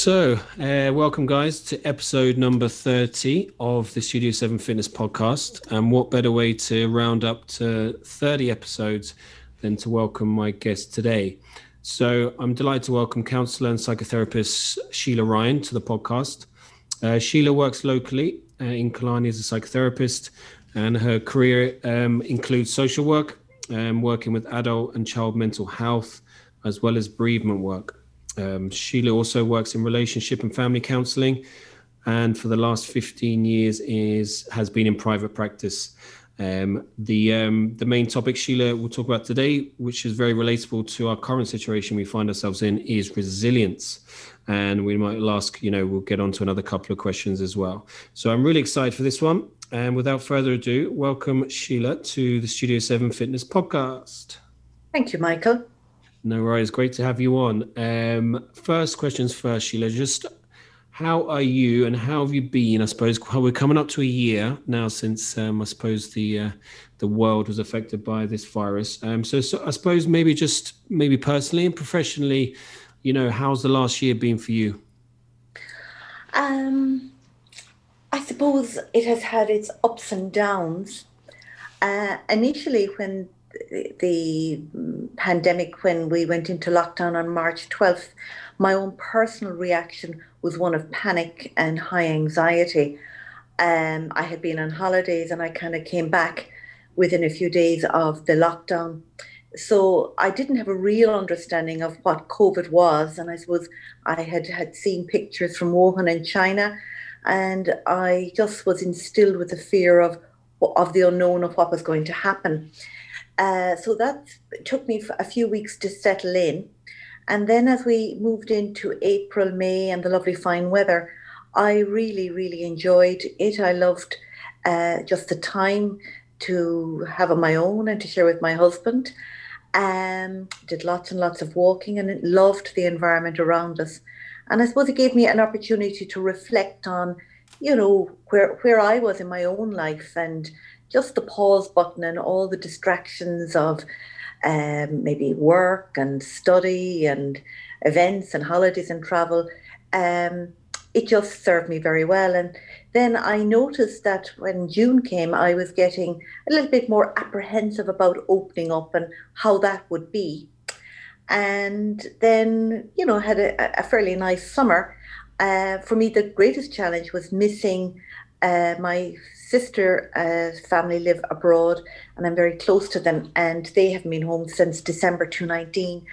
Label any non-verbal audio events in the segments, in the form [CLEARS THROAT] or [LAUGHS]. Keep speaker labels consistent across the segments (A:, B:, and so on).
A: So, uh, welcome, guys, to episode number 30 of the Studio 7 Fitness podcast. And what better way to round up to 30 episodes than to welcome my guest today? So, I'm delighted to welcome counselor and psychotherapist Sheila Ryan to the podcast. Uh, Sheila works locally uh, in Killarney as a psychotherapist, and her career um, includes social work, um, working with adult and child mental health, as well as bereavement work. Um, Sheila also works in relationship and family counselling, and for the last 15 years is has been in private practice. Um, the um, the main topic Sheila will talk about today, which is very relatable to our current situation we find ourselves in, is resilience. And we might ask, you know, we'll get on to another couple of questions as well. So I'm really excited for this one. And without further ado, welcome Sheila to the Studio 7 Fitness Podcast.
B: Thank you, Michael.
A: No worries. Great to have you on. Um, first questions first, Sheila. Just how are you and how have you been? I suppose we're coming up to a year now since um, I suppose the uh, the world was affected by this virus. Um, so, so I suppose maybe just maybe personally and professionally, you know, how's the last year been for you?
B: Um, I suppose it has had its ups and downs. Uh, initially, when the pandemic, when we went into lockdown on March 12th, my own personal reaction was one of panic and high anxiety. Um, I had been on holidays and I kind of came back within a few days of the lockdown. So I didn't have a real understanding of what COVID was. And I suppose I had, had seen pictures from Wuhan in China and I just was instilled with the fear of, of the unknown of what was going to happen. Uh, so that took me a few weeks to settle in. And then as we moved into April, May, and the lovely fine weather, I really, really enjoyed it. I loved uh, just the time to have on my own and to share with my husband. Um, did lots and lots of walking and loved the environment around us. And I suppose it gave me an opportunity to reflect on, you know, where where I was in my own life and just the pause button and all the distractions of um, maybe work and study and events and holidays and travel. Um, it just served me very well. And then I noticed that when June came, I was getting a little bit more apprehensive about opening up and how that would be. And then, you know, had a, a fairly nice summer. Uh, for me, the greatest challenge was missing uh, my sister uh, family live abroad and I'm very close to them and they have been home since December 2019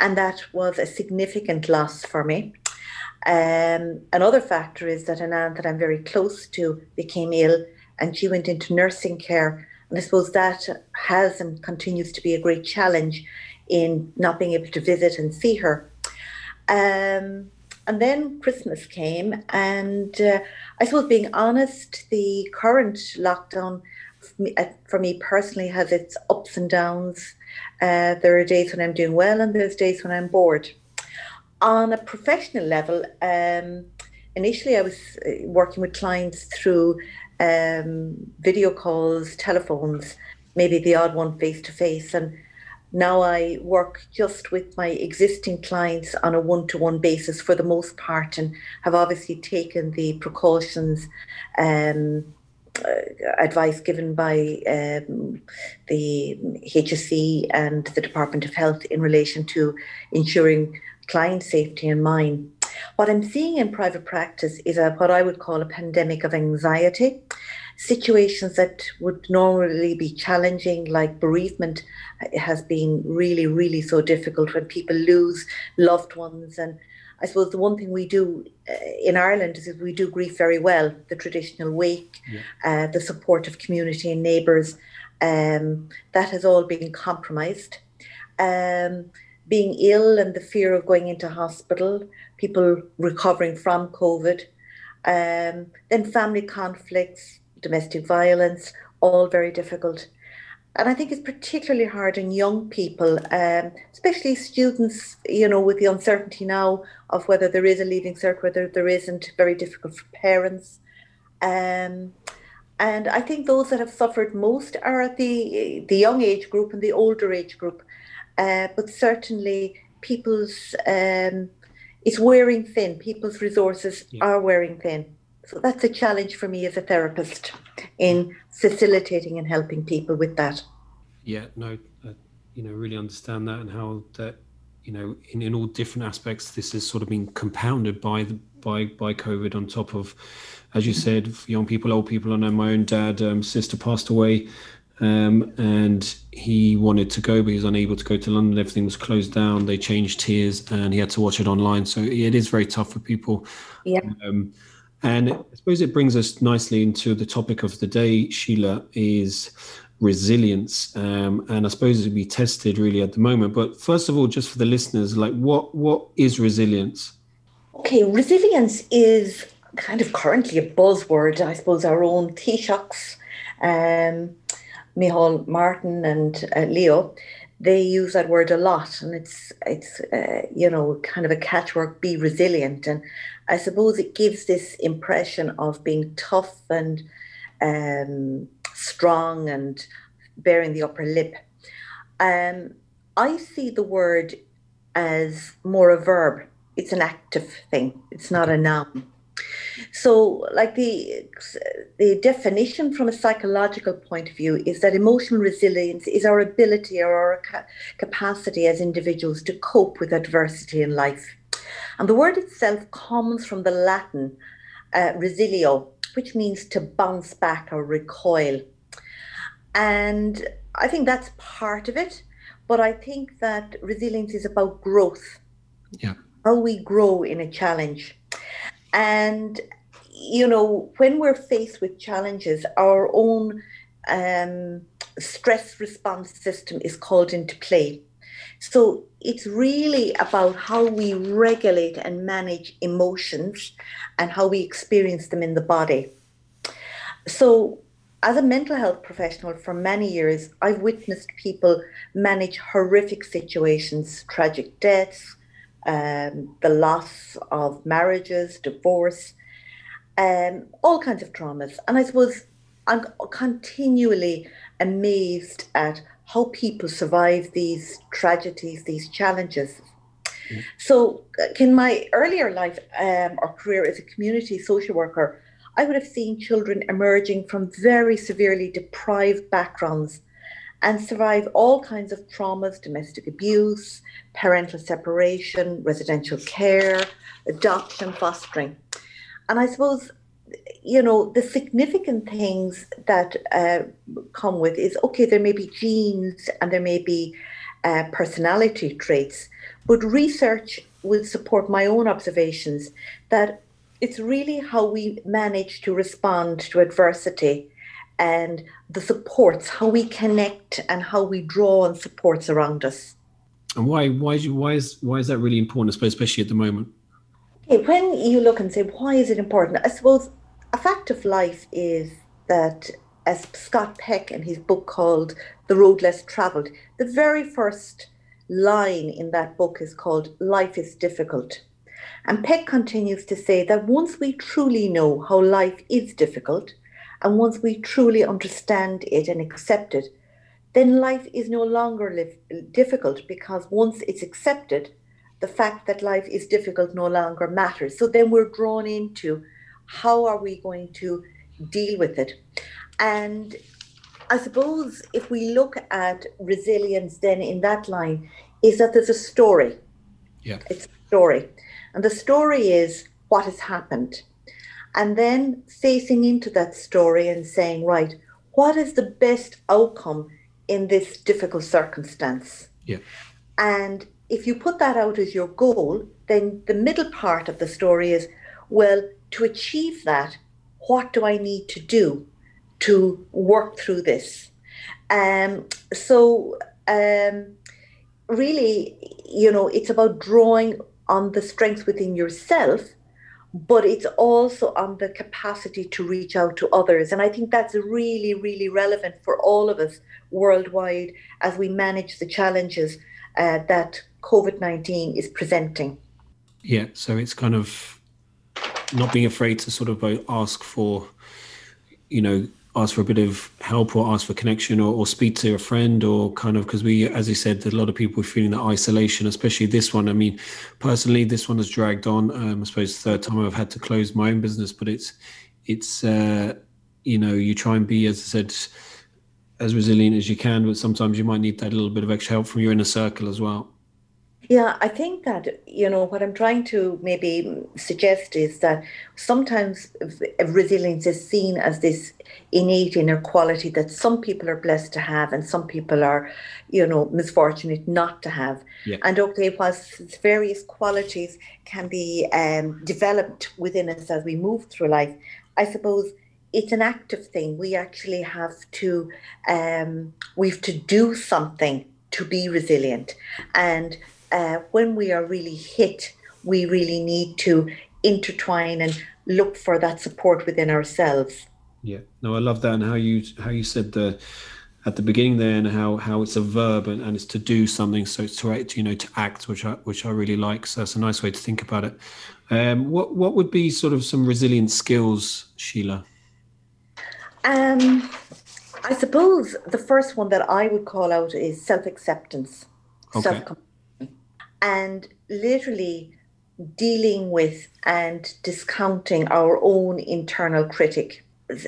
B: and that was a significant loss for me. Um, another factor is that an aunt that I'm very close to became ill and she went into nursing care and I suppose that has and continues to be a great challenge in not being able to visit and see her. Um, and then Christmas came, and uh, I suppose, being honest, the current lockdown for me, uh, for me, personally has its ups and downs. Uh, there are days when I'm doing well, and there's days when I'm bored. On a professional level, um, initially I was uh, working with clients through um, video calls, telephones, maybe the odd one face to face, and now I work just with my existing clients on a one to one basis for the most part and have obviously taken the precautions. Um, uh, advice given by um, the HSE and the Department of Health in relation to ensuring client safety and mine. What I'm seeing in private practice is a, what I would call a pandemic of anxiety situations that would normally be challenging, like bereavement, has been really, really so difficult when people lose loved ones. And I suppose the one thing we do uh, in Ireland is we do grief very well the traditional wake, yeah. uh, the support of community and neighbours. Um, that has all been compromised. Um, being ill and the fear of going into hospital, people recovering from COVID, um, then family conflicts, domestic violence, all very difficult. And I think it's particularly hard in young people, um, especially students, you know, with the uncertainty now of whether there is a leaving cert, whether there isn't, very difficult for parents. Um, and I think those that have suffered most are at the, the young age group and the older age group. Uh, but certainly people's um, it's wearing thin. People's resources yeah. are wearing thin. So that's a challenge for me as a therapist in facilitating and helping people with that.
A: Yeah, no, uh, you know, really understand that and how that, you know, in, in all different aspects, this has sort of been compounded by the by by COVID on top of, as you said, young people, old people. I know my own dad, um, sister passed away um, and he wanted to go, but he was unable to go to London. Everything was closed down. They changed tiers, and he had to watch it online. So it is very tough for people.
B: Yeah.
A: Um, and I suppose it brings us nicely into the topic of the day, Sheila, is resilience. Um, and I suppose it will be tested really at the moment. But first of all, just for the listeners, like what what is resilience?
B: Okay, resilience is kind of currently a buzzword. I suppose our own Taoiseachs. Um, Micheál Martin and uh, Leo, they use that word a lot, and it's it's uh, you know kind of a catchword. Be resilient, and I suppose it gives this impression of being tough and um, strong and bearing the upper lip. Um, I see the word as more a verb. It's an active thing. It's not a noun. So, like the the definition from a psychological point of view is that emotional resilience is our ability or our ca- capacity as individuals to cope with adversity in life. And the word itself comes from the Latin uh, resilio, which means to bounce back or recoil. And I think that's part of it. But I think that resilience is about growth.
A: Yeah.
B: How we grow in a challenge. And, you know, when we're faced with challenges, our own um, stress response system is called into play. So it's really about how we regulate and manage emotions and how we experience them in the body. So, as a mental health professional for many years, I've witnessed people manage horrific situations, tragic deaths, um, the loss of marriages, divorce, um, all kinds of traumas. And I suppose I'm continually amazed at how people survive these tragedies, these challenges. Mm. So, uh, in my earlier life um, or career as a community social worker, I would have seen children emerging from very severely deprived backgrounds and survive all kinds of traumas domestic abuse, parental separation, residential care, adoption, fostering. And I suppose, you know, the significant things that uh, come with is okay, there may be genes and there may be uh, personality traits, but research will support my own observations that it's really how we manage to respond to adversity and the supports, how we connect and how we draw on supports around us.
A: And why why why is why is that really important, I suppose, especially at the moment?
B: Okay, when you look and say why is it important, I suppose a fact of life is that as Scott Peck in his book called The Road Less Traveled, the very first line in that book is called Life is Difficult. And Peck continues to say that once we truly know how life is difficult, and once we truly understand it and accept it, then life is no longer live, difficult because once it's accepted, the fact that life is difficult no longer matters. So then we're drawn into how are we going to deal with it. And I suppose if we look at resilience, then in that line, is that there's a story.
A: Yeah.
B: It's a story. And the story is what has happened and then facing into that story and saying, right, what is the best outcome in this difficult circumstance?
A: Yeah.
B: And if you put that out as your goal, then the middle part of the story is, well, to achieve that, what do I need to do to work through this? Um, so, um, really, you know, it's about drawing on the strengths within yourself but it's also on the capacity to reach out to others. And I think that's really, really relevant for all of us worldwide as we manage the challenges uh, that COVID 19 is presenting.
A: Yeah, so it's kind of not being afraid to sort of ask for, you know, ask for a bit of help or ask for connection or, or speak to a friend or kind of because we as you said a lot of people are feeling that isolation especially this one. I mean personally this one has dragged on. Um, i suppose third time i've had to close my own business but it's it's uh, you know you try and be as i said as resilient as you can but sometimes you might need that little bit of extra help from your inner circle as well
B: yeah, I think that, you know, what I'm trying to maybe suggest is that sometimes resilience is seen as this innate inner quality that some people are blessed to have and some people are, you know, misfortunate not to have. Yeah. And okay, whilst various qualities can be um, developed within us as we move through life, I suppose it's an active thing. We actually have to, um, we have to do something to be resilient. And uh, when we are really hit, we really need to intertwine and look for that support within ourselves.
A: Yeah, no, I love that and how you how you said the at the beginning there and how how it's a verb and, and it's to do something so it's to act, you know to act which I which I really like so that's a nice way to think about it um, what what would be sort of some resilient skills Sheila
B: um I suppose the first one that I would call out is self-acceptance okay. self and literally dealing with and discounting our own internal critic.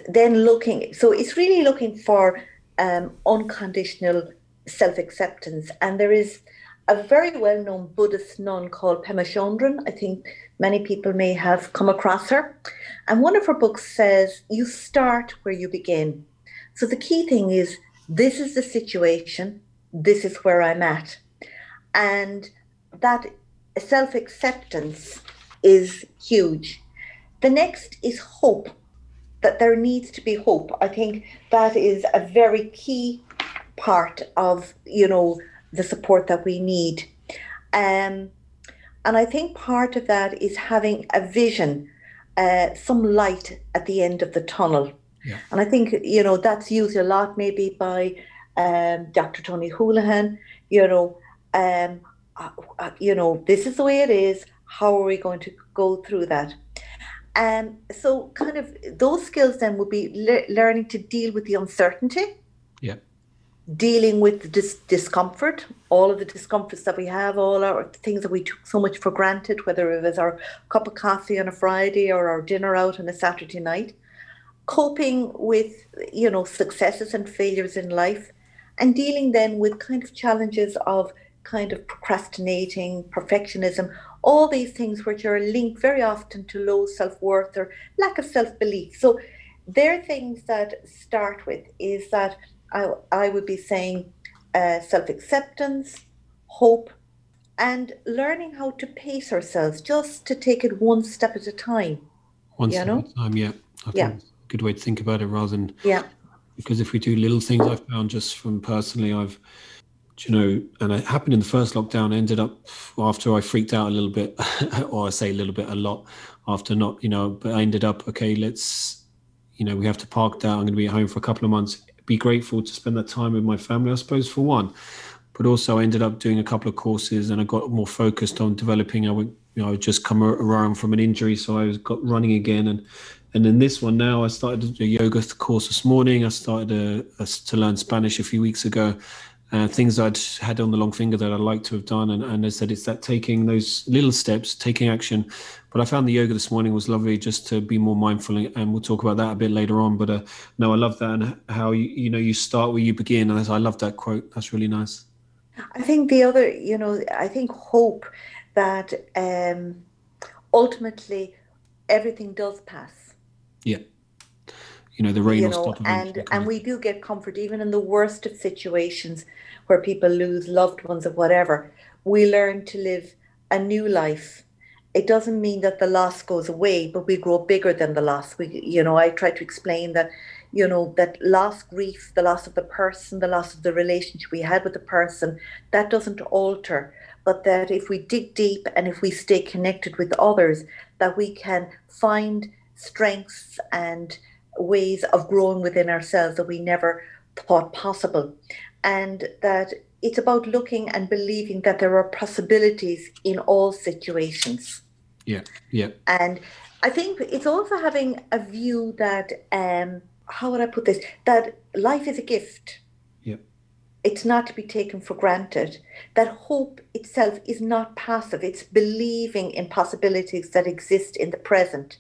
B: Then looking, so it's really looking for um, unconditional self acceptance. And there is a very well known Buddhist nun called Pema Chodron. I think many people may have come across her. And one of her books says, You start where you begin. So the key thing is, this is the situation, this is where I'm at. And that self acceptance is huge. The next is hope, that there needs to be hope. I think that is a very key part of, you know, the support that we need. Um, and I think part of that is having a vision, uh, some light at the end of the tunnel. Yeah. And I think, you know, that's used a lot maybe by um, Dr. Tony Holohan, you know, um, uh, uh, you know, this is the way it is. How are we going to go through that? And um, so, kind of, those skills then would be le- learning to deal with the uncertainty.
A: Yeah.
B: Dealing with the dis- discomfort, all of the discomforts that we have, all our things that we took so much for granted, whether it was our cup of coffee on a Friday or our dinner out on a Saturday night. Coping with, you know, successes and failures in life, and dealing then with kind of challenges of kind of procrastinating, perfectionism, all these things which are linked very often to low self worth or lack of self belief. So they're things that start with is that I, I would be saying uh, self acceptance, hope, and learning how to pace ourselves just to take it one step at a time.
A: One step know? at a time, yeah. I
B: yeah.
A: good way to think about it rather than.
B: Yeah.
A: Because if we do little things, I've found just from personally, I've you know, and it happened in the first lockdown. Ended up after I freaked out a little bit, [LAUGHS] or I say a little bit, a lot after not, you know, but I ended up okay. Let's, you know, we have to park that. I'm going to be at home for a couple of months. Be grateful to spend that time with my family, I suppose, for one. But also, I ended up doing a couple of courses, and I got more focused on developing. I went, you know, I just come around from an injury, so I was got running again, and and then this one now, I started a yoga course this morning. I started a, a, to learn Spanish a few weeks ago, uh, things I'd had on the long finger that I'd like to have done. And, and I said, it's that taking those little steps, taking action. But I found the yoga this morning was lovely just to be more mindful. And we'll talk about that a bit later on. But uh, no, I love that. And how, you, you know, you start where you begin. And I love that quote. That's really nice.
B: I think the other, you know, I think hope that um, ultimately everything does pass.
A: Yeah you know the rain
B: you know, and and we do get comfort even in the worst of situations where people lose loved ones or whatever. We learn to live a new life. It doesn't mean that the loss goes away but we grow bigger than the loss. We you know i try to explain that you know that loss grief the loss of the person the loss of the relationship we had with the person that doesn't alter but that if we dig deep and if we stay connected with others that we can find strengths and ways of growing within ourselves that we never thought possible. And that it's about looking and believing that there are possibilities in all situations.
A: Yeah, yeah.
B: And I think it's also having a view that um, how would I put this? That life is a gift.
A: Yep.
B: It's not to be taken for granted. That hope itself is not passive. It's believing in possibilities that exist in the present.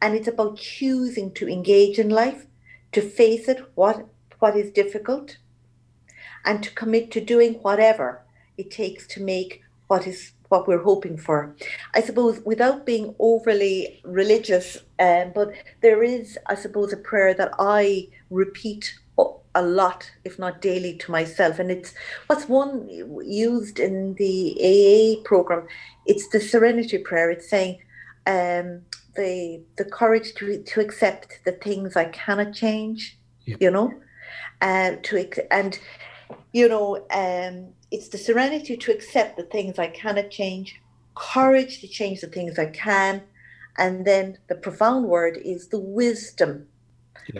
B: And it's about choosing to engage in life, to face it, what, what is difficult, and to commit to doing whatever it takes to make what is what we're hoping for. I suppose without being overly religious, um, but there is, I suppose, a prayer that I repeat a lot, if not daily, to myself. And it's what's one used in the AA program. It's the Serenity Prayer. It's saying um, the the courage to to accept the things I cannot change.
A: Yep.
B: You know, uh, to and you know. Um, it's the serenity to accept the things I cannot change, courage to change the things I can, and then the profound word is the wisdom.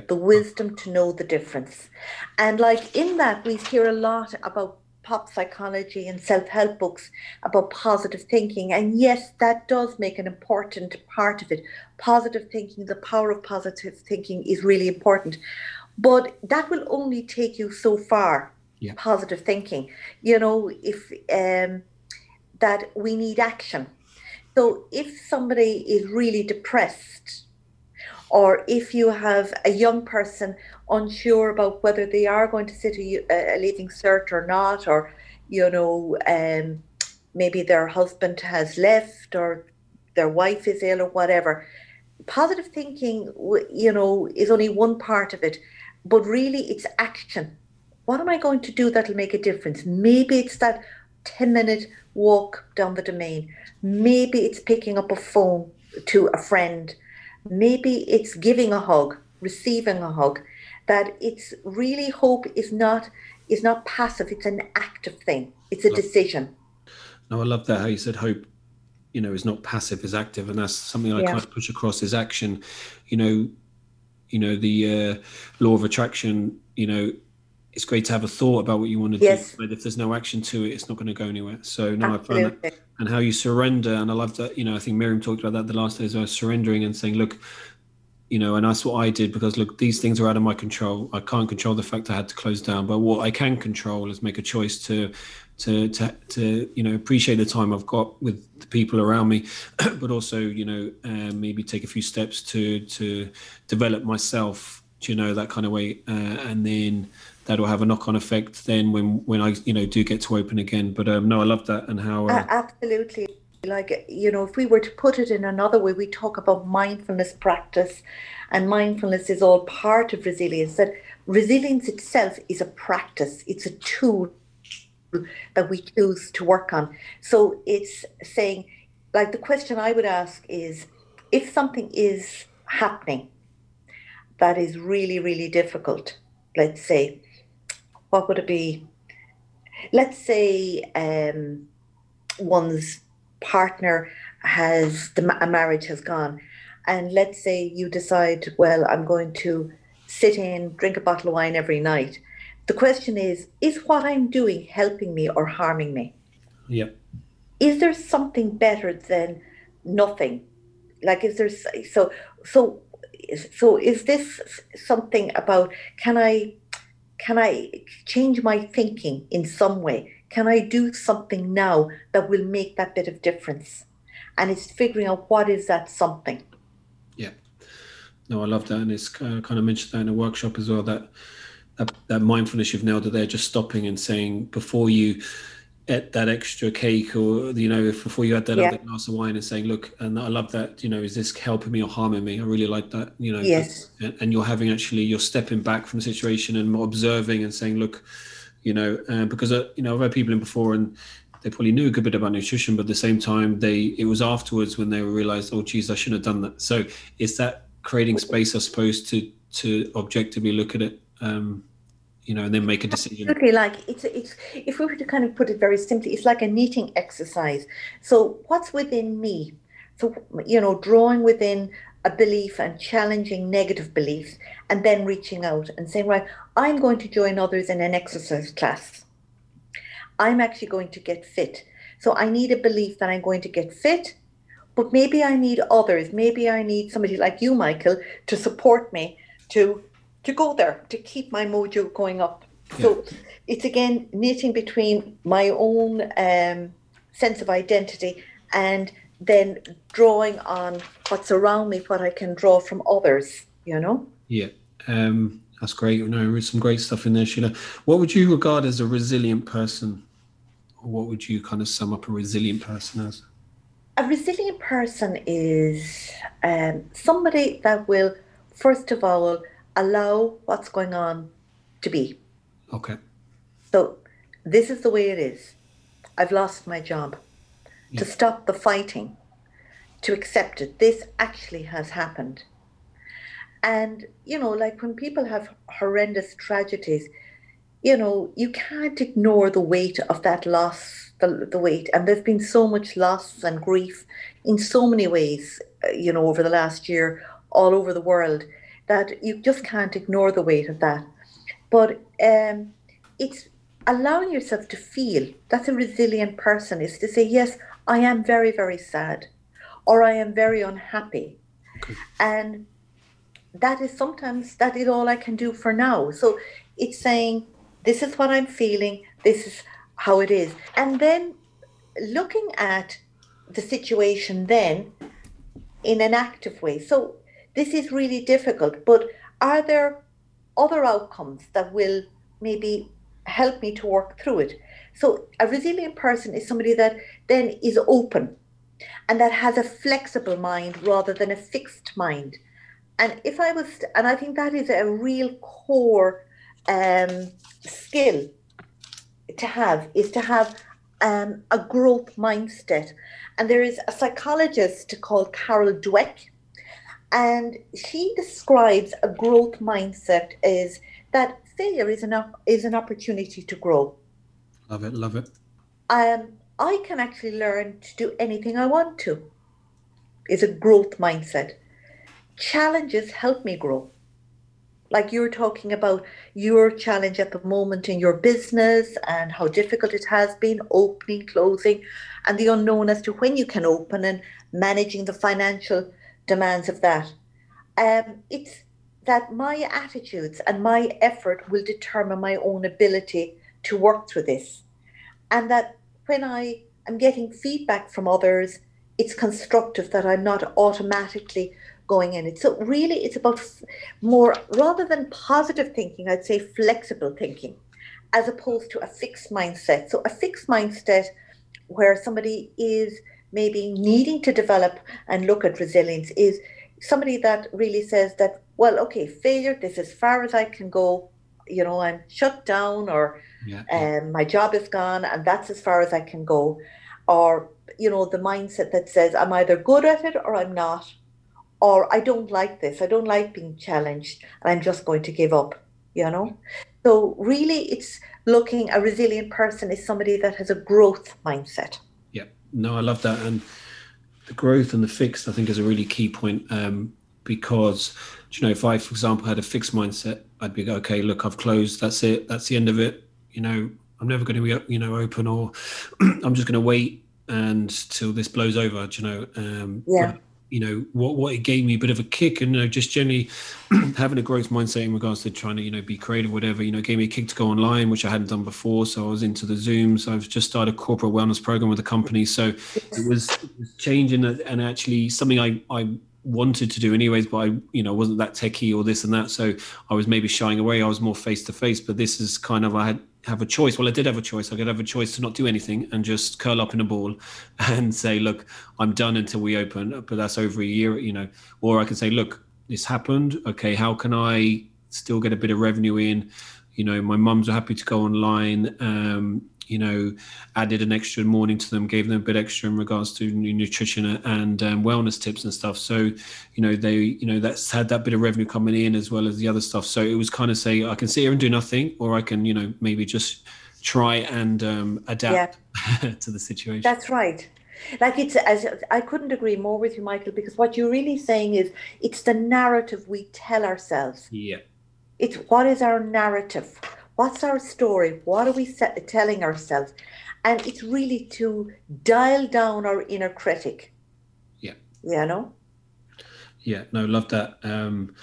B: The wisdom to know the difference. And like in that, we hear a lot about pop psychology and self help books about positive thinking. And yes, that does make an important part of it. Positive thinking, the power of positive thinking is really important. But that will only take you so far
A: yeah.
B: positive thinking. You know, if um, that we need action. So if somebody is really depressed, or if you have a young person unsure about whether they are going to sit a, a leaving cert or not, or you know, um, maybe their husband has left or their wife is ill or whatever. Positive thinking, you know, is only one part of it, but really it's action what am I going to do that'll make a difference? Maybe it's that 10 minute walk down the domain. Maybe it's picking up a phone to a friend. Maybe it's giving a hug, receiving a hug. That it's really hope is not is not passive, it's an active thing. It's a decision.
A: No, I love that how you said hope, you know, is not passive, is active. And that's something I yeah. kind of push across is action. You know, you know, the uh, law of attraction, you know, it's great to have a thought about what you want to
B: yes.
A: do, but if there's no action to it, it's not going to go anywhere. So no, Absolutely. I find that, and how you surrender, and I love that. You know, I think Miriam talked about that the last days. I was surrendering and saying, look, you know, and that's what I did because look, these things are out of my control. I can't control the fact I had to close down, but what I can control is make a choice to, to, to, to you know, appreciate the time I've got with the people around me, [CLEARS THROAT] but also, you know, uh, maybe take a few steps to to develop myself, you know, that kind of way, uh, and then that'll have a knock-on effect then when when I you know do get to open again. But um, no, I love that and how
B: uh, absolutely like you know if we were to put it in another way, we talk about mindfulness practice, and mindfulness is all part of resilience. That resilience itself is a practice; it's a tool that we choose to work on. So it's saying, like the question I would ask is, if something is happening that is really really difficult, let's say what would it be? Let's say um, one's partner has the a marriage has gone, and let's say you decide, well, I'm going to sit in, drink a bottle of wine every night. The question is, is what I'm doing helping me or harming me?
A: Yeah.
B: Is there something better than nothing? Like, is there so so so? Is this something about? Can I can I change my thinking in some way? Can I do something now that will make that bit of difference? And it's figuring out what is that something.
A: Yeah. No, I love that. And it's uh, kind of mentioned that in a workshop as well that, that, that mindfulness you've nailed that they're just stopping and saying before you at that extra cake or you know before you had that yeah. other glass of wine and saying look and i love that you know is this helping me or harming me i really like that you know
B: yes
A: and you're having actually you're stepping back from the situation and observing and saying look you know uh, because uh, you know i've had people in before and they probably knew a good bit about nutrition but at the same time they it was afterwards when they realized oh geez i shouldn't have done that so it's that creating space i suppose to to objectively look at it um you know, and then make a decision.
B: Absolutely, like it's it's if we were to kind of put it very simply, it's like a knitting exercise. So what's within me? So you know, drawing within a belief and challenging negative beliefs, and then reaching out and saying, right, I'm going to join others in an exercise class. I'm actually going to get fit. So I need a belief that I'm going to get fit, but maybe I need others. Maybe I need somebody like you, Michael, to support me to to go there to keep my mojo going up. So it's again knitting between my own um, sense of identity and then drawing on what's around me, what I can draw from others. You know.
A: Yeah. Um, that's great. You know, there's some great stuff in there, Sheila. What would you regard as a resilient person? Or what would you kind of sum up a resilient person as?
B: A resilient person is um, somebody that will, first of all, allow what's going on to be.
A: Okay.
B: So this is the way it is. I've lost my job. Yeah. To stop the fighting, to accept it. This actually has happened. And, you know, like when people have horrendous tragedies, you know, you can't ignore the weight of that loss, the, the weight. And there's been so much loss and grief in so many ways, uh, you know, over the last year, all over the world, that you just can't ignore the weight of that. But um, it's allowing yourself to feel that's a resilient person is to say, yes, I am very, very sad, or I am very unhappy. Okay. And that is sometimes that is all I can do for now. So it's saying, this is what I'm feeling, this is how it is. And then looking at the situation then in an active way. So this is really difficult, but are there other outcomes that will maybe help me to work through it? So a resilient person is somebody that then is open and that has a flexible mind rather than a fixed mind. And if I was, and I think that is a real core um, skill to have, is to have um, a growth mindset. And there is a psychologist called Carol Dweck, and she describes a growth mindset as that failure is an, is an opportunity to grow.
A: Love it, love it.
B: Um, I can actually learn to do anything I want to. It's a growth mindset challenges help me grow. Like you were talking about your challenge at the moment in your business and how difficult it has been opening, closing, and the unknown as to when you can open and managing the financial demands of that. Um, it's that my attitudes and my effort will determine my own ability to work through this. And that when I am getting feedback from others, it's constructive that I'm not automatically going in it. So really, it's about more rather than positive thinking. I'd say flexible thinking, as opposed to a fixed mindset. So a fixed mindset where somebody is maybe needing to develop and look at resilience is somebody that really says that well okay failure this is far as i can go you know i'm shut down or yeah. Um, my job is gone and that's as far as i can go or you know the mindset that says i'm either good at it or i'm not or I don't like this, I don't like being challenged, and I'm just going to give up, you know? So, really, it's looking a resilient person is somebody that has a growth mindset.
A: Yeah, no, I love that. And the growth and the fixed, I think, is a really key point um, because, you know, if I, for example, had a fixed mindset, I'd be okay, look, I've closed, that's it, that's the end of it. You know, I'm never going to be, you know, open or [CLEARS THROAT] I'm just going to wait and till this blows over, you know. Um,
B: yeah.
A: you know what what it gave me a bit of a kick and you know just generally [CLEARS THROAT] having a growth mindset in regards to trying to you know be creative whatever you know gave me a kick to go online which i hadn't done before. So i was into the zooms i've just started a corporate wellness program with the company. So it was, it was changing and actually something i i wanted to do anyways but i you know wasn't that techie or this and that. So i was maybe shying away. I was more face to face but this is kind of i had have a choice. Well, I did have a choice. I could have a choice to not do anything and just curl up in a ball [LAUGHS] and say, look, I'm done until we open, but that's over a year, you know. Or I can say, look, this happened. Okay, how can I still get a bit of revenue in? You know, my mums are happy to go online. Um, you know, added an extra morning to them, gave them a bit extra in regards to nutrition and um, wellness tips and stuff. So, you know, they, you know, that's had that bit of revenue coming in as well as the other stuff. So it was kind of say, I can sit here and do nothing, or I can, you know, maybe just try and um, adapt yeah. [LAUGHS] to the situation.
B: That's right. Like it's as I couldn't agree more with you, Michael, because what you're really saying is it's the narrative we tell ourselves.
A: Yeah.
B: It's what is our narrative? What's our story? What are we telling ourselves? And it's really to dial down our inner critic.
A: Yeah.
B: You know?
A: Yeah, no, love that. Um,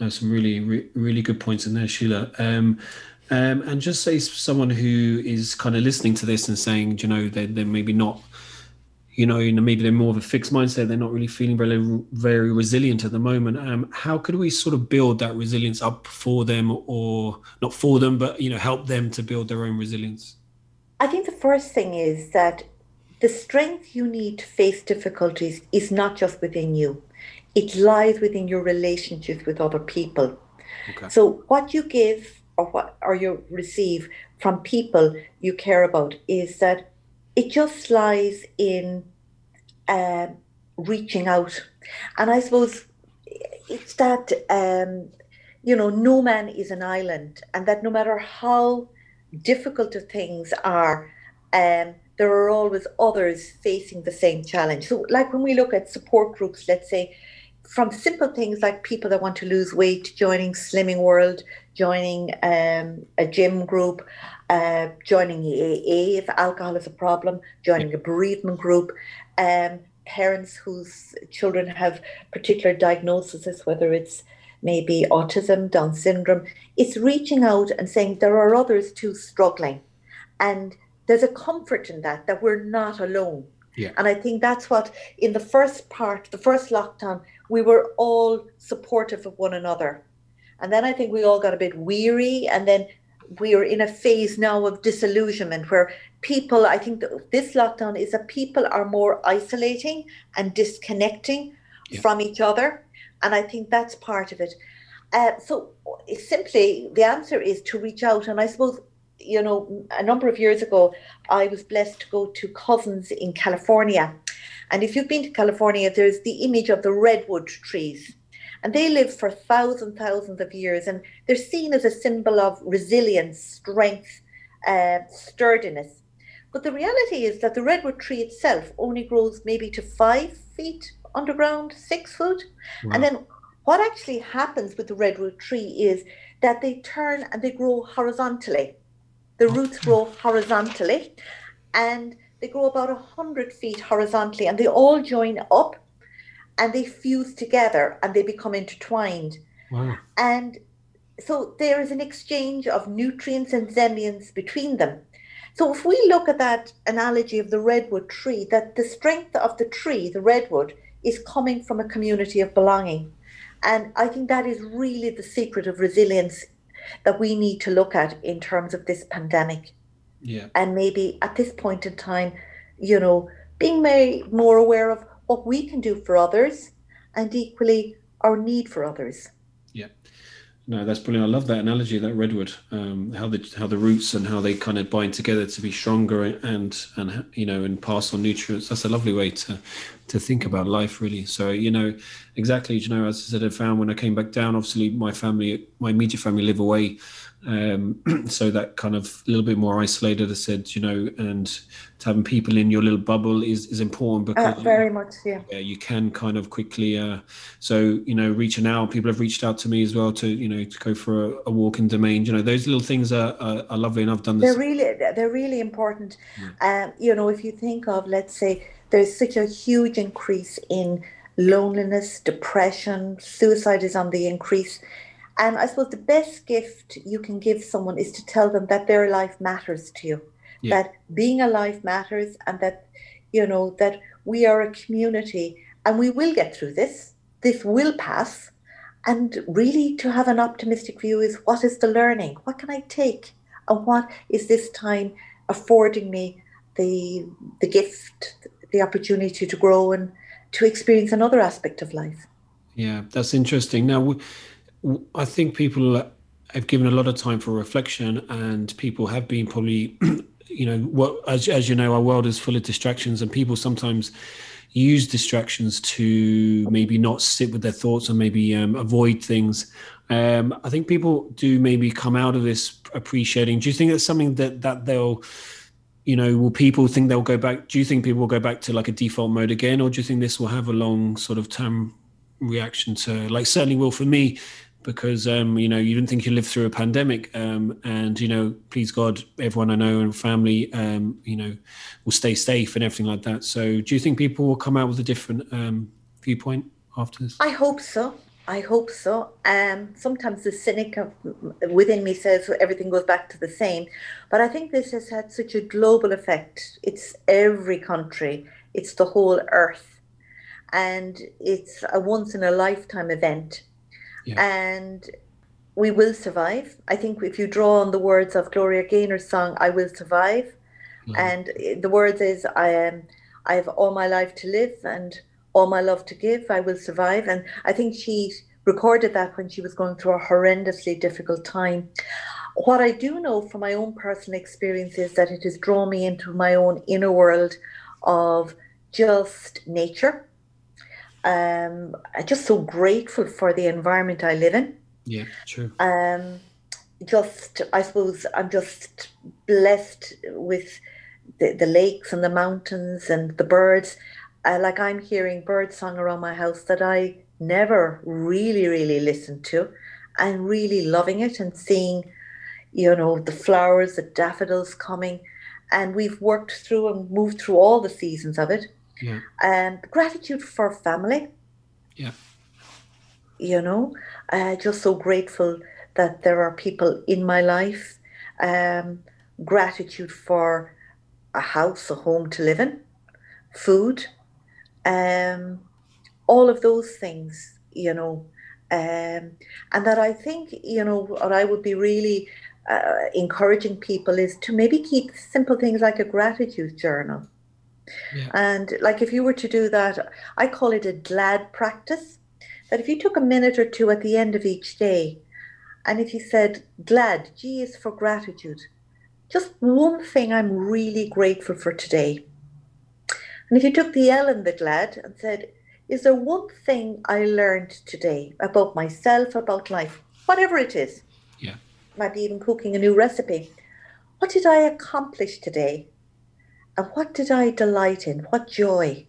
A: no, some really, re- really good points in there, Sheila. Um, um, and just say someone who is kind of listening to this and saying, you know, they're, they're maybe not, you know, you know, maybe they're more of a fixed mindset. They're not really feeling very, very resilient at the moment. Um, how could we sort of build that resilience up for them, or not for them, but you know, help them to build their own resilience?
B: I think the first thing is that the strength you need to face difficulties is not just within you. It lies within your relationships with other people. Okay. So what you give or what or you receive from people you care about is that it just lies in uh, reaching out. And i suppose it's that um, you know no man is an island and that no matter how difficult things are um, there are always others facing the same challenge. So like when we look at support groups let's say from simple things like people that want to lose weight joining slimming world joining um, a gym group, uh, joining AA if alcohol is a problem, joining a bereavement group, um, parents whose children have particular diagnoses, whether it's maybe autism, Down syndrome. It's reaching out and saying there are others too struggling. And there's a comfort in that, that we're not alone.
A: Yeah.
B: And I think that's what, in the first part, the first lockdown, we were all supportive of one another. And then I think we all got a bit weary. And then we are in a phase now of disillusionment where people, I think this lockdown is that people are more isolating and disconnecting yeah. from each other. And I think that's part of it. Uh, so simply the answer is to reach out. And I suppose, you know, a number of years ago, I was blessed to go to cousins in California. And if you've been to California, there's the image of the redwood trees. And they live for thousands, thousands of years, and they're seen as a symbol of resilience, strength, uh, sturdiness. But the reality is that the redwood tree itself only grows maybe to five feet underground, six foot. Wow. And then what actually happens with the redwood tree is that they turn and they grow horizontally. The roots grow horizontally and they grow about 100 feet horizontally and they all join up and they fuse together and they become intertwined.
A: Wow.
B: And so there is an exchange of nutrients and xemiums between them. So if we look at that analogy of the redwood tree, that the strength of the tree, the redwood, is coming from a community of belonging. And I think that is really the secret of resilience that we need to look at in terms of this pandemic.
A: Yeah.
B: And maybe at this point in time, you know, being made more aware of what we can do for others and equally our need for others.
A: Yeah. No, that's brilliant. I love that analogy, that redwood, um, how the how the roots and how they kind of bind together to be stronger and and you know and pass on nutrients. That's a lovely way to to think about life, really. So you know, exactly. You know, as I said, I found when I came back down. Obviously, my family, my immediate family, live away um, [CLEARS THROAT] so that kind of a little bit more isolated, I said, you know, and having people in your little bubble is, is important
B: uh, because uh, very much, yeah.
A: yeah. You can kind of quickly, uh, so you know, reaching out. People have reached out to me as well to you know to go for a, a walk in domain. You know, those little things are, are, are lovely, and I've done
B: this. They're really they're really important. Yeah. Um, you know, if you think of, let's say, there's such a huge increase in loneliness, depression, suicide is on the increase and I suppose the best gift you can give someone is to tell them that their life matters to you, yeah. that being alive matters, and that, you know, that we are a community and we will get through this. This will pass. And really to have an optimistic view is what is the learning? What can I take? And what is this time affording me the the gift, the opportunity to grow and to experience another aspect of life?
A: Yeah, that's interesting. Now, I think people have given a lot of time for reflection, and people have been probably, [CLEARS THROAT] you know, what as as you know, our world is full of distractions, and people sometimes use distractions to maybe not sit with their thoughts and maybe um, avoid things. Um, I think people do maybe come out of this appreciating. Do you think that's something that that they'll you know, will people think they'll go back? Do you think people will go back to like a default mode again, or do you think this will have a long sort of term reaction to? Like, certainly will for me because um, you know you didn't think you lived through a pandemic, um, and you know, please God, everyone I know and family, um, you know, will stay safe and everything like that. So, do you think people will come out with a different um, viewpoint after this?
B: I hope so. I hope so. Um, sometimes the cynic of, within me says everything goes back to the same, but I think this has had such a global effect. It's every country, it's the whole earth, and it's a once in a lifetime event. Yeah. And we will survive. I think if you draw on the words of Gloria Gaynor's song, I Will Survive, mm-hmm. and the words is, I am, I have all my life to live and all my love to give, I will survive. And I think she recorded that when she was going through a horrendously difficult time. What I do know from my own personal experience is that it has drawn me into my own inner world of just nature. Um, I'm just so grateful for the environment I live in.
A: Yeah, true.
B: Um, just, I suppose, I'm just blessed with the, the lakes and the mountains and the birds. Uh, like I'm hearing bird song around my house that I never really, really listened to, and really loving it and seeing, you know, the flowers, the daffodils coming. And we've worked through and moved through all the seasons of it.
A: Yeah.
B: And gratitude for family.
A: Yeah.
B: You know, uh, just so grateful that there are people in my life. Um, gratitude for a house, a home to live in, food, um, all of those things, you know. Um, and that I think, you know, what I would be really uh, encouraging people is to maybe keep simple things like a gratitude journal. Yeah. And like if you were to do that, I call it a glad practice. That if you took a minute or two at the end of each day, and if you said glad, G is for gratitude, just one thing I'm really grateful for today. And if you took the L in the glad and said, is there one thing I learned today about myself, about life, whatever it is?
A: Yeah.
B: Might be even cooking a new recipe. What did I accomplish today? And what did I delight in? What joy?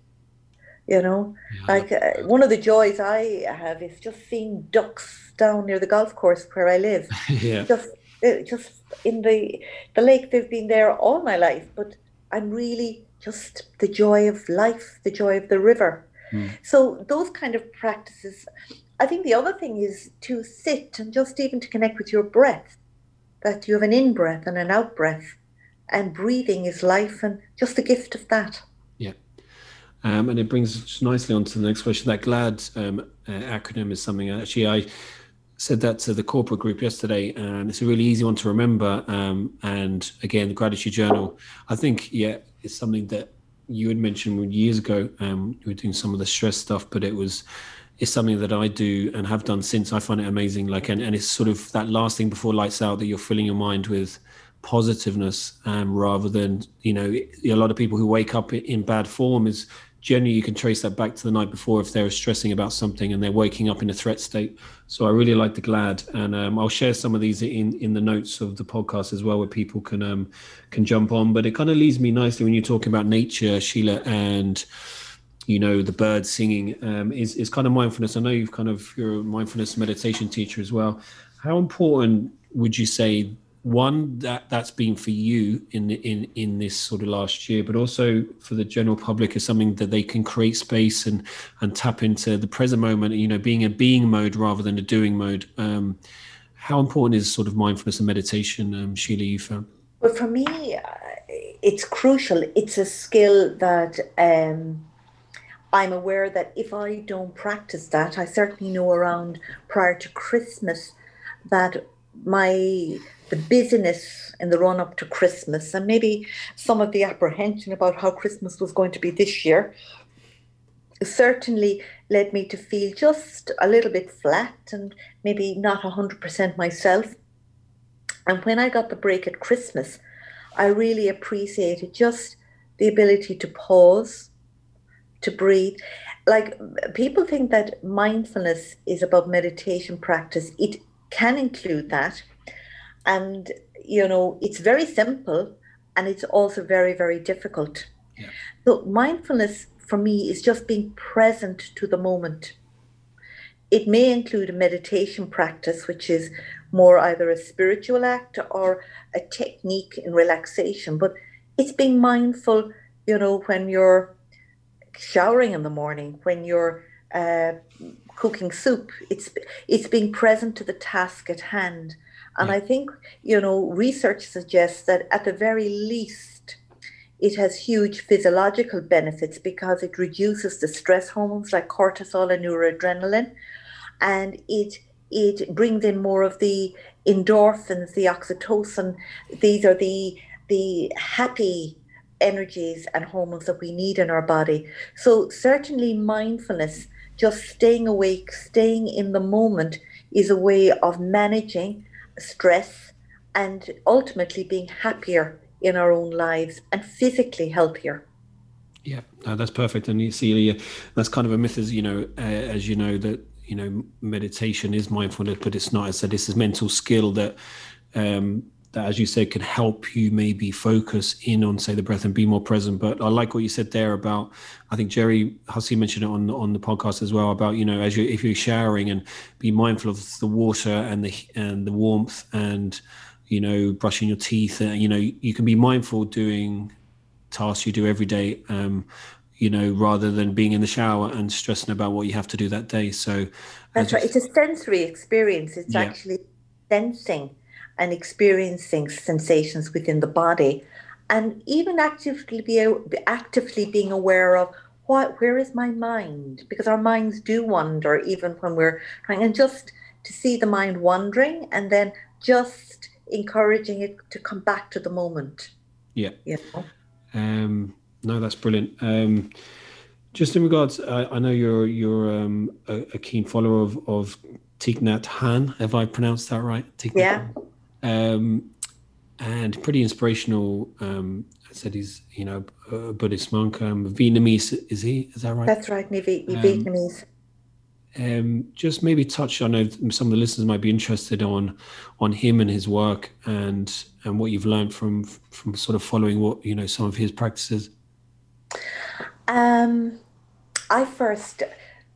B: You know, yeah. like uh, one of the joys I have is just seeing ducks down near the golf course where I live. [LAUGHS]
A: yeah.
B: Just, uh, just in the the lake. They've been there all my life, but I'm really just the joy of life, the joy of the river. Mm. So those kind of practices. I think the other thing is to sit and just even to connect with your breath, that you have an in breath and an out breath, and breathing is life, and just the gift of that.
A: Yeah. Um, and it brings us nicely on to the next question. That GLAD um, uh, acronym is something actually I said that to the corporate group yesterday, and it's a really easy one to remember. Um, and again, the gratitude journal, I think, yeah, it's something that you had mentioned years ago. Um, we were doing some of the stress stuff, but it was it's something that I do and have done since. I find it amazing. Like, and, and it's sort of that last thing before lights out that you're filling your mind with positiveness um, rather than you know a lot of people who wake up in bad form is generally you can trace that back to the night before if they're stressing about something and they're waking up in a threat state. So I really like the GLAD, and um, I'll share some of these in in the notes of the podcast as well, where people can um, can jump on. But it kind of leads me nicely when you're talking about nature, Sheila, and you know the birds singing um, is is kind of mindfulness. I know you've kind of you're a mindfulness meditation teacher as well. How important would you say one that that's been for you in in in this sort of last year but also for the general public is something that they can create space and and tap into the present moment you know being a being mode rather than a doing mode. Um, how important is sort of mindfulness and meditation um, sheila you found?
B: Well for me uh, it's crucial. It's a skill that um, i'm aware that if i don't practice that i certainly know around prior to christmas that my the busyness in the run up to Christmas and maybe some of the apprehension about how Christmas was going to be this year certainly led me to feel just a little bit flat and maybe not 100% myself. And when I got the break at Christmas, I really appreciated just the ability to pause, to breathe. Like people think that mindfulness is about meditation practice. It can include that, and you know it's very simple and it's also very very difficult yeah. so mindfulness for me is just being present to the moment it may include a meditation practice which is more either a spiritual act or a technique in relaxation but it's being mindful you know when you're showering in the morning when you're uh, cooking soup. It's it's being present to the task at hand. And
A: Yeah.
B: I think, you know, research suggests that at the very least, it has huge physiological benefits because it reduces the stress hormones like cortisol and noradrenaline, and it it brings in more of the endorphins, the oxytocin. These are the the happy energies and hormones that we need in our body. So certainly mindfulness, just staying awake, staying in the moment is a way of managing stress and ultimately being happier in our own lives and physically healthier.
A: Yeah, no, that's perfect. And you see, that's kind of a myth, as you know, uh, as you know that you know meditation is mindfulness, but it's not. I said this is mental skill that, um, that as you said, can help you maybe focus in on say the breath and be more present. But I like what you said there about. I think Gerry Hussey mentioned it on on the podcast as well about you know as you if you're showering and be mindful of the water and the and the warmth and you know brushing your teeth. Uh, you know you can be mindful doing tasks you do every day um you know rather than being in the shower and stressing about what you have to do that day so
B: That's right. It's a sensory experience. It's
A: Yeah.
B: actually sensing and experiencing sensations within the body, and even actively be actively being aware of what where is my mind because our minds do wander even when we're trying and just to see the mind wandering and then just encouraging it to come back to the moment.
A: Yeah.
B: You know?
A: um no that's brilliant um just in regards i, I know you're you're um a, a keen follower of of Thich Hanh have i pronounced that right Thich
B: Yeah.
A: Hanh? Um and pretty inspirational um i said he's you know a buddhist monk um vietnamese is he is that right
B: That's right, Nivi-
A: Um,
B: Vietnamese.
A: um, just maybe touch. I know some of the listeners might be interested on on him and his work and and what you've learned from from sort of following what you know some of his practices.
B: Um, I first,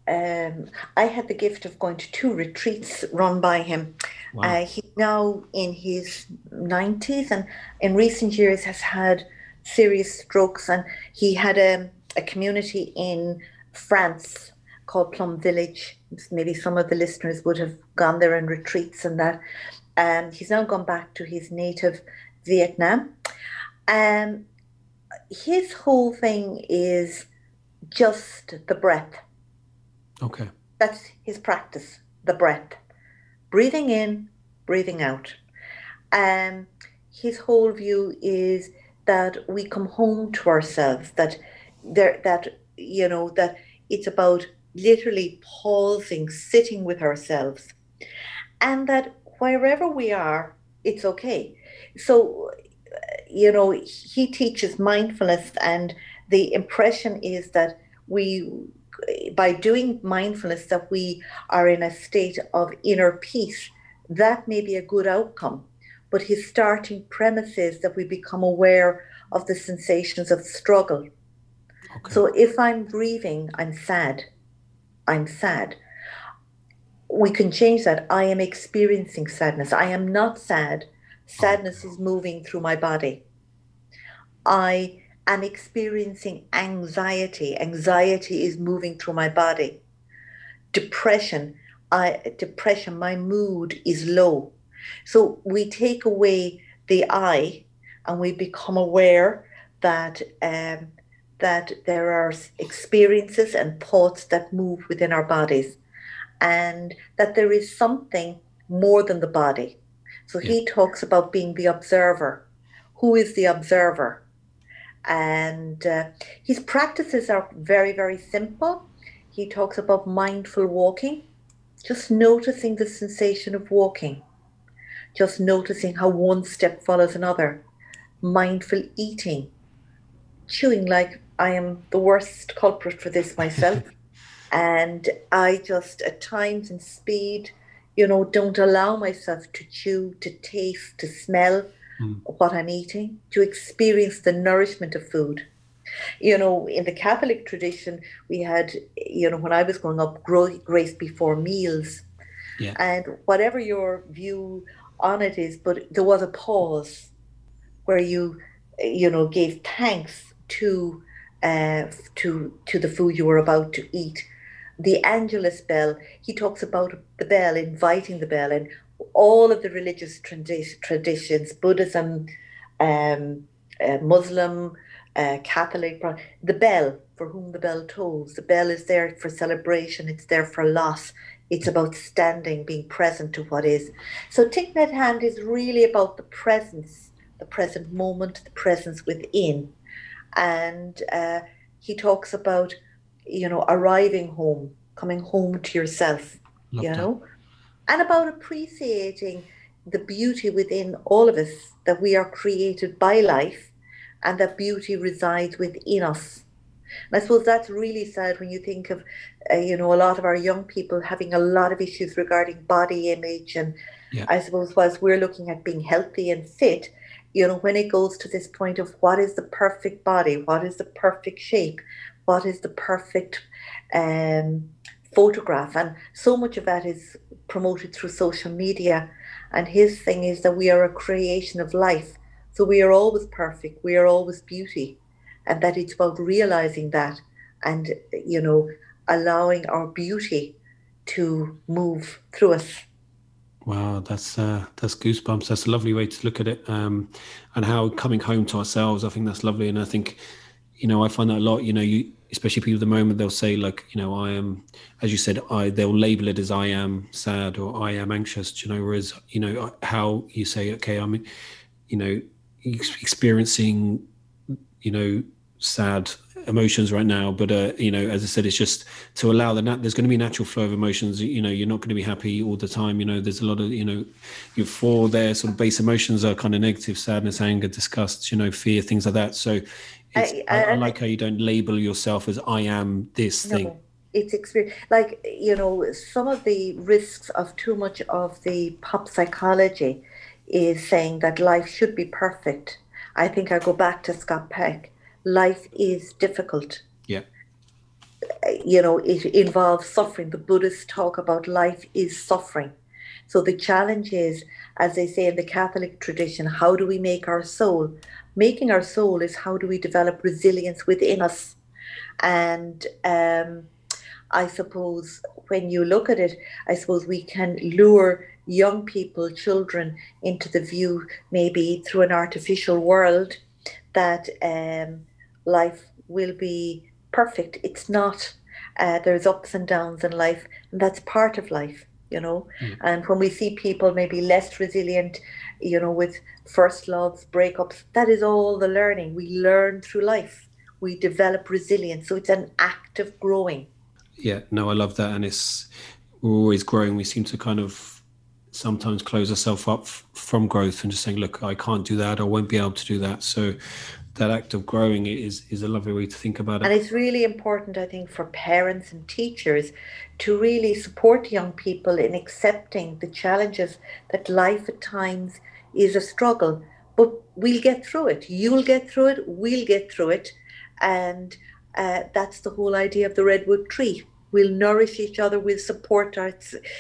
B: um, I had the gift of going to two retreats run by him.
A: Wow.
B: Uh, he's now in his 90s and in recent years has had serious strokes. And he had a, a community in France called Plum Village. Maybe some of the listeners would have gone there on retreats and that. Um, he's now gone back to his native Vietnam. Um, his whole thing is just the breath.
A: Okay.
B: That's his practice, the breath. Breathing in, breathing out. Um, his whole view is that we come home to ourselves, that there that you know, that it's about literally pausing, sitting with ourselves. And that wherever we are, it's okay. So you know, he teaches mindfulness, and the impression is that we, by doing mindfulness, that we are in a state of inner peace. That may be a good outcome, but his starting premise is that we become aware of the sensations of struggle.
A: Okay.
B: So if I'm grieving, I'm sad. I'm sad. We can change that. I am experiencing sadness. I am not sad. Sadness is moving through my body. I am experiencing anxiety. Anxiety is moving through my body. Depression, I depression, my mood is low. So we take away the I and we become aware that um, that there are experiences and thoughts that move within our bodies and that there is something more than the body. So he talks about being the observer. Who is the observer? And uh, his practices are very, very simple. He talks about mindful walking, just noticing the sensation of walking, just noticing how one step follows another, mindful eating, chewing like I am the worst culprit for this myself. [LAUGHS] and I just, at times in speed, you know, don't allow myself to chew, to taste, to smell
A: Mm.
B: what I'm eating, to experience the nourishment of food. You know, in the Catholic tradition, we had, you know, when I was growing up, grace before meals.
A: Yeah.
B: And whatever your view on it is, but there was a pause where you, you know, gave thanks to, uh, to, to the food you were about to eat. the Angelus bell, he talks about the bell, inviting the bell, and all of the religious tradi- traditions, Buddhism, um, uh, Muslim, uh, Catholic, the bell, for whom the bell tolls. The bell is there for celebration, it's there for loss. It's about standing, being present to what is. So Thich Nhat Hanh is really about the presence, the present moment, the presence within. And uh, he talks about, you know, arriving home, coming home to yourself, Love you know, and about appreciating the beauty within all of us that we are created by life and that beauty resides within us. And I suppose that's really sad when you think of, uh, you know, a lot of our young people having a lot of issues regarding body image. And yeah. I suppose whilst we're looking at being healthy and fit, you know, when it goes to this point of what is the perfect body, what is the perfect shape, what is the perfect um, photograph, and so much of that is promoted through social media. And his thing is that we are a creation of life. So we are always perfect, we are always beauty, and that it's about realizing that and, you know, allowing our beauty to move through us.
A: Wow, that's uh, that's goosebumps. That's a lovely way to look at it, um, and how coming home to ourselves. I think that's lovely, and I think, you know, I find that a lot. You know, you especially people at the moment they'll say like, you know, I am, as you said, I they'll label it as I am sad or I am anxious. You know, whereas you know how you say, okay, I'm, you know, experiencing, you know, sad emotions right now but uh, you know as i said it's just to allow the nat- there's going to be natural flow of emotions you know you're not going to be happy all the time you know there's a lot of you know your four there sort of base emotions are kind of negative sadness anger disgust you know fear things like that so I, I, I, like how you don't label yourself as i am this no, thing
B: it's experience like you know some of the risks of too much of the pop psychology is saying that life should be perfect. I think I go back to Scott Peck. Life is difficult.
A: Yeah.
B: You know, it involves suffering. The Buddhists talk about life is suffering. So the challenge is, as they say in the Catholic tradition, how do we make our soul? Making our soul is how do we develop resilience within us? And um, I suppose when you look at it, I suppose we can lure young people, children, into the view, maybe through an artificial world, that um, life will be perfect. It's not. Uh, there's ups and downs in life, and that's part of life, you know. Mm. And when we see people maybe less resilient, you know, with first loves, breakups, that is all the learning. We learn through life. We develop resilience. So it's an act of growing.
A: Yeah, no, I love that. And it's, we're always growing. We seem to kind of sometimes close ourselves up f- from growth and just saying, look, I can't do that, I won't be able to do that. So that act of growing is is a lovely way to think about it.
B: And it's really important, I think, for parents and teachers to really support young people in accepting the challenges that life at times is a struggle. But we'll get through it. You'll get through it. We'll get through it. And uh, that's the whole idea of the redwood tree. We'll nourish each other. We'll support our,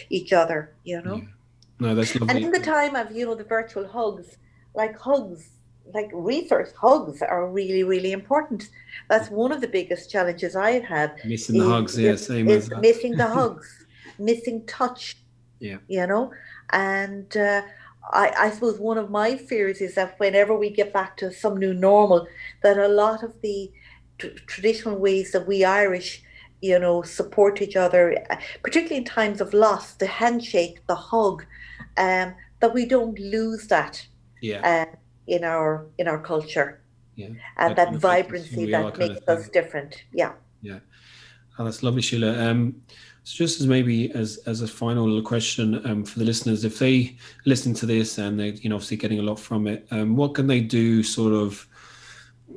B: each other. You know. Yeah.
A: No, that's lovely.
B: And in the time of you know the virtual hugs, like hugs, like resource hugs are really really important. That's one of the biggest challenges I have.
A: had Missing the hugs, yeah, same
B: is as missing the [LAUGHS] hugs, missing touch.
A: Yeah.
B: You know, and. Uh, I, I suppose one of my fears is that whenever we get back to some new normal, that a lot of the t- traditional ways that we Irish you know, support each other, particularly in times of loss, the handshake, the hug, um, that we don't lose that
A: yeah.
B: uh, in our in our culture.
A: Yeah.
B: And that, that vibrancy that makes us different. Yeah.
A: Yeah. Oh, that's lovely, Sheila. Um, so just as maybe as as a final question um, for the listeners, if they listen to this and they're you know obviously getting a lot from it, um, what can they do sort of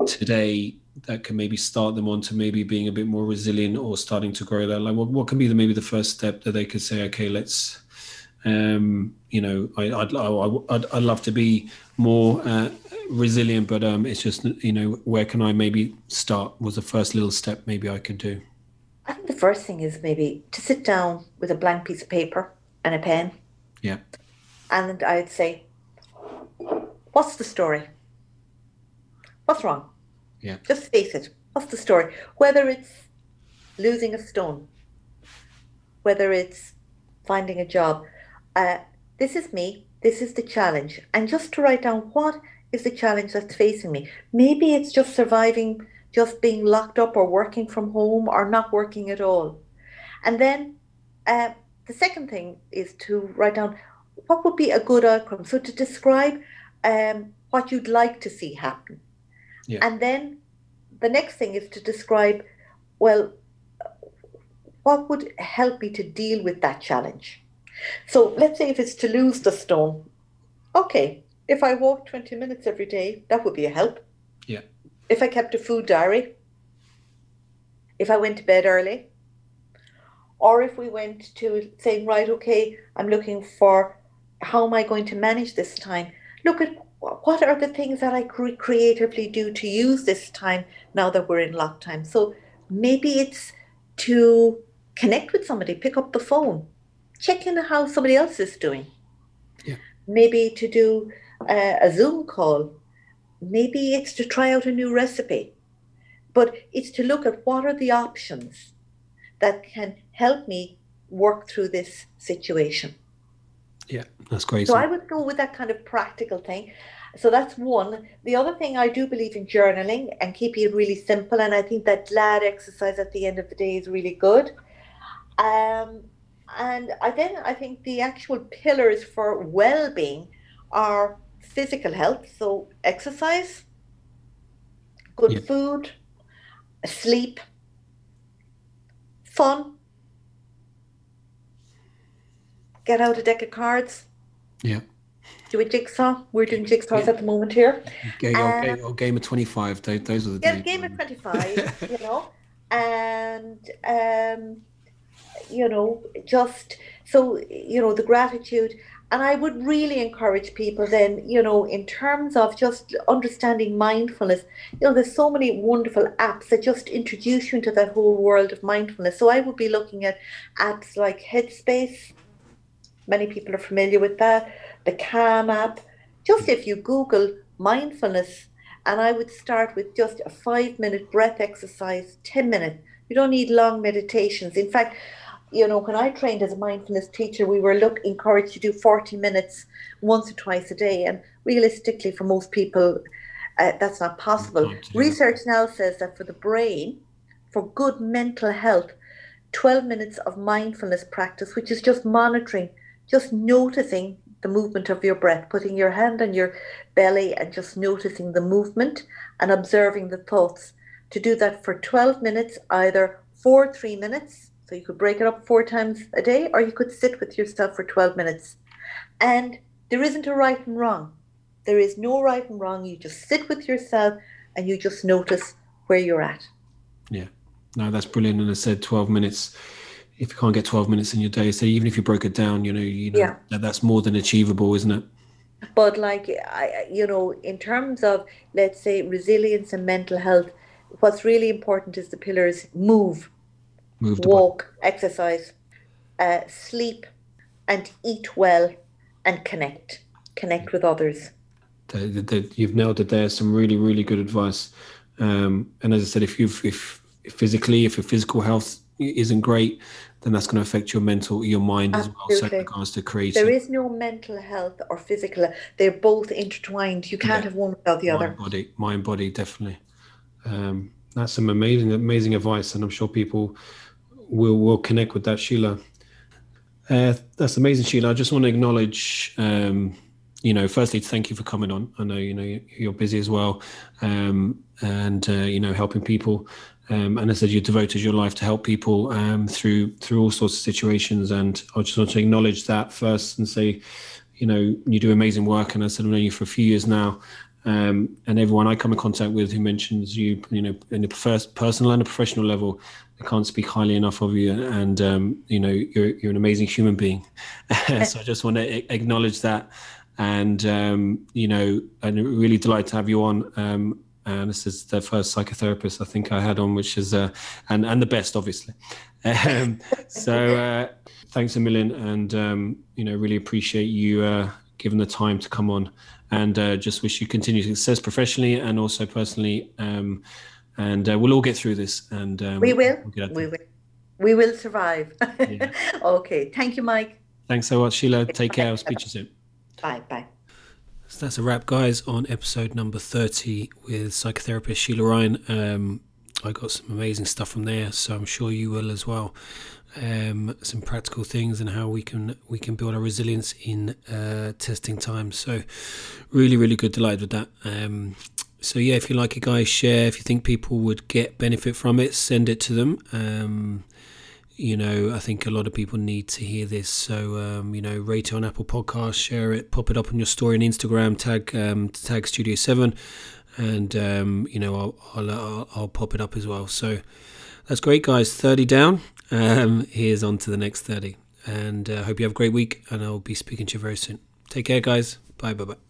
A: today that can maybe start them on to maybe being a bit more resilient or starting to grow that? Like, what, what can be the maybe the first step that they could say, okay, let's um, you know, I, would I'd, I'd love to be more uh, resilient, but um, it's just, you know, where can I maybe start? Was the first little step maybe I could do?
B: I think the first thing is maybe to sit down with a blank piece of paper and a pen.
A: Yeah.
B: And I'd say, what's the story? What's wrong?
A: Yeah.
B: Just face it. What's the story? Whether it's losing a stone, whether it's finding a job. Uh, this is me. This is the challenge. And just to write down what is the challenge that's facing me. Maybe it's just surviving, just being locked up or working from home or not working at all. And then uh, the second thing is to write down what would be a good outcome. So to describe um, what you'd like to see happen. Yeah. And then the next thing is to describe, well, what would help me to deal with that challenge? So let's say if it's to lose the stone, okay, if I walk 20 minutes every day, that would be a help.
A: Yeah.
B: If I kept a food diary, if I went to bed early, or if we went to saying, right, okay, I'm looking for how am I going to manage this time? Look at what are the things that I creatively do to use this time now that we're in lockdown. So maybe it's to connect with somebody, pick up the phone, check in how somebody else is doing.
A: Yeah.
B: Maybe to do uh, a Zoom call. Maybe it's to try out a new recipe. But it's to look at what are the options that can help me work through this situation.
A: Yeah, that's great.
B: So I would go with that kind of practical thing. So that's one. The other thing I do believe in journaling and keeping it really simple. And I think that GLAD exercise at the end of the day is really good. Um, and I then I think the actual pillars for well-being are physical health, so exercise, good food, sleep, fun, get out a deck of cards.
A: Yeah.
B: Do a jigsaw. We're doing jigsaws yeah. at the moment here.
A: Okay, um, or, game of 25. Those, those are the
B: Yeah, game of 25, [LAUGHS] you know. And, um, you know, just so, you know, the gratitude. And I would really encourage people then, you know, in terms of just understanding mindfulness, you know, there's so many wonderful apps that just introduce you into that whole world of mindfulness. So I would be looking at apps like Headspace. Many people are familiar with that. The Calm app. Just if you Google mindfulness, and I would start with just a five minute breath exercise, 10 minutes. You don't need long meditations. In fact, you know, when I trained as a mindfulness teacher, we were look encouraged to do 40 minutes once or twice a day. And realistically, for most people, uh, that's not possible. Research now says that for the brain, for good mental health, 12 minutes of mindfulness practice, which is just monitoring, just noticing the movement of your breath, putting your hand on your belly and just noticing the movement and observing the thoughts. To do that for 12 minutes, either for three minutes so you could break it up four times a day, or you could sit with yourself for 12 minutes. And there isn't a right and wrong. There is no right and wrong. You just sit with yourself and you just notice where you're at.
A: Yeah. No, that's brilliant. And I said 12 minutes. If you can't get 12 minutes in your day, so even if you broke it down, you know, you know, yeah. that, that's more than achievable, isn't it?
B: But like, I, you know, in terms of, let's say, resilience and mental health, what's really important is the pillars move Walk, exercise, uh, sleep, and eat well, and connect. Connect with others.
A: The, the, the, you've nailed it there. Some really, really good advice. Um, and as I said, if you if, if physically, if your physical health isn't great, then that's going to affect your mental, your mind Absolutely. as well. So regards to creating.
B: There is no mental health or physical. They're both intertwined. You can't yeah. have one without the mind, other.
A: Body, mind, body, definitely. Um, that's some amazing, amazing advice, and I'm sure people we'll, we'll connect with that, Sheila. Uh, that's amazing, Sheila. I just want to acknowledge, um, you know, firstly, thank you for coming on. I know, you know, you're busy as well, um, and uh, you know, helping people. Um, and I said, you devoted your life to help people um, through through all sorts of situations. And I just want to acknowledge that first and say, you know, you do amazing work. And I said I've known you for a few years now, um, and everyone I come in contact with who mentions you, you know, in the first personal and a professional level, I can't speak highly enough of you, and um, you know you're you're an amazing human being. [LAUGHS] so I just want to acknowledge that, and um, you know, I'm really delighted to have you on. Um, and this is the first psychotherapist I think I had on, which is uh, and and the best, obviously. Um, so uh, thanks a million, and um, you know, really appreciate you uh, giving the time to come on, and uh, just wish you continued success professionally and also personally. Um, and uh, we'll all get through this. And um,
B: we will. We'll we will. We will survive. Yeah. [LAUGHS] okay. Thank you, Mike.
A: Thanks so much, Sheila. Take care. I'll speak to you soon.
B: Bye. Bye.
A: So that's a wrap, guys, on episode number 30 with psychotherapist Sheila Ryan. Um, I got some amazing stuff from there, so I'm sure you will as well. Um, some practical things and how we can we can build our resilience in uh, testing times. So, really, really good. Delighted with that. Um, so yeah, if you like it, guys, share. If you think people would get benefit from it, send it to them. Um, you know, I think a lot of people need to hear this. So, um, you know, rate it on Apple Podcasts, share it, pop it up on your story on Instagram, tag um, tag Studio Seven, and um, you know, I'll, I'll, I'll, pop it up as well. So that's great, guys. Thirty down. Um, here's on to the next thirty, and uh, hope you have a great week. And I'll be speaking to you very soon. Take care, guys. Bye, bye, bye.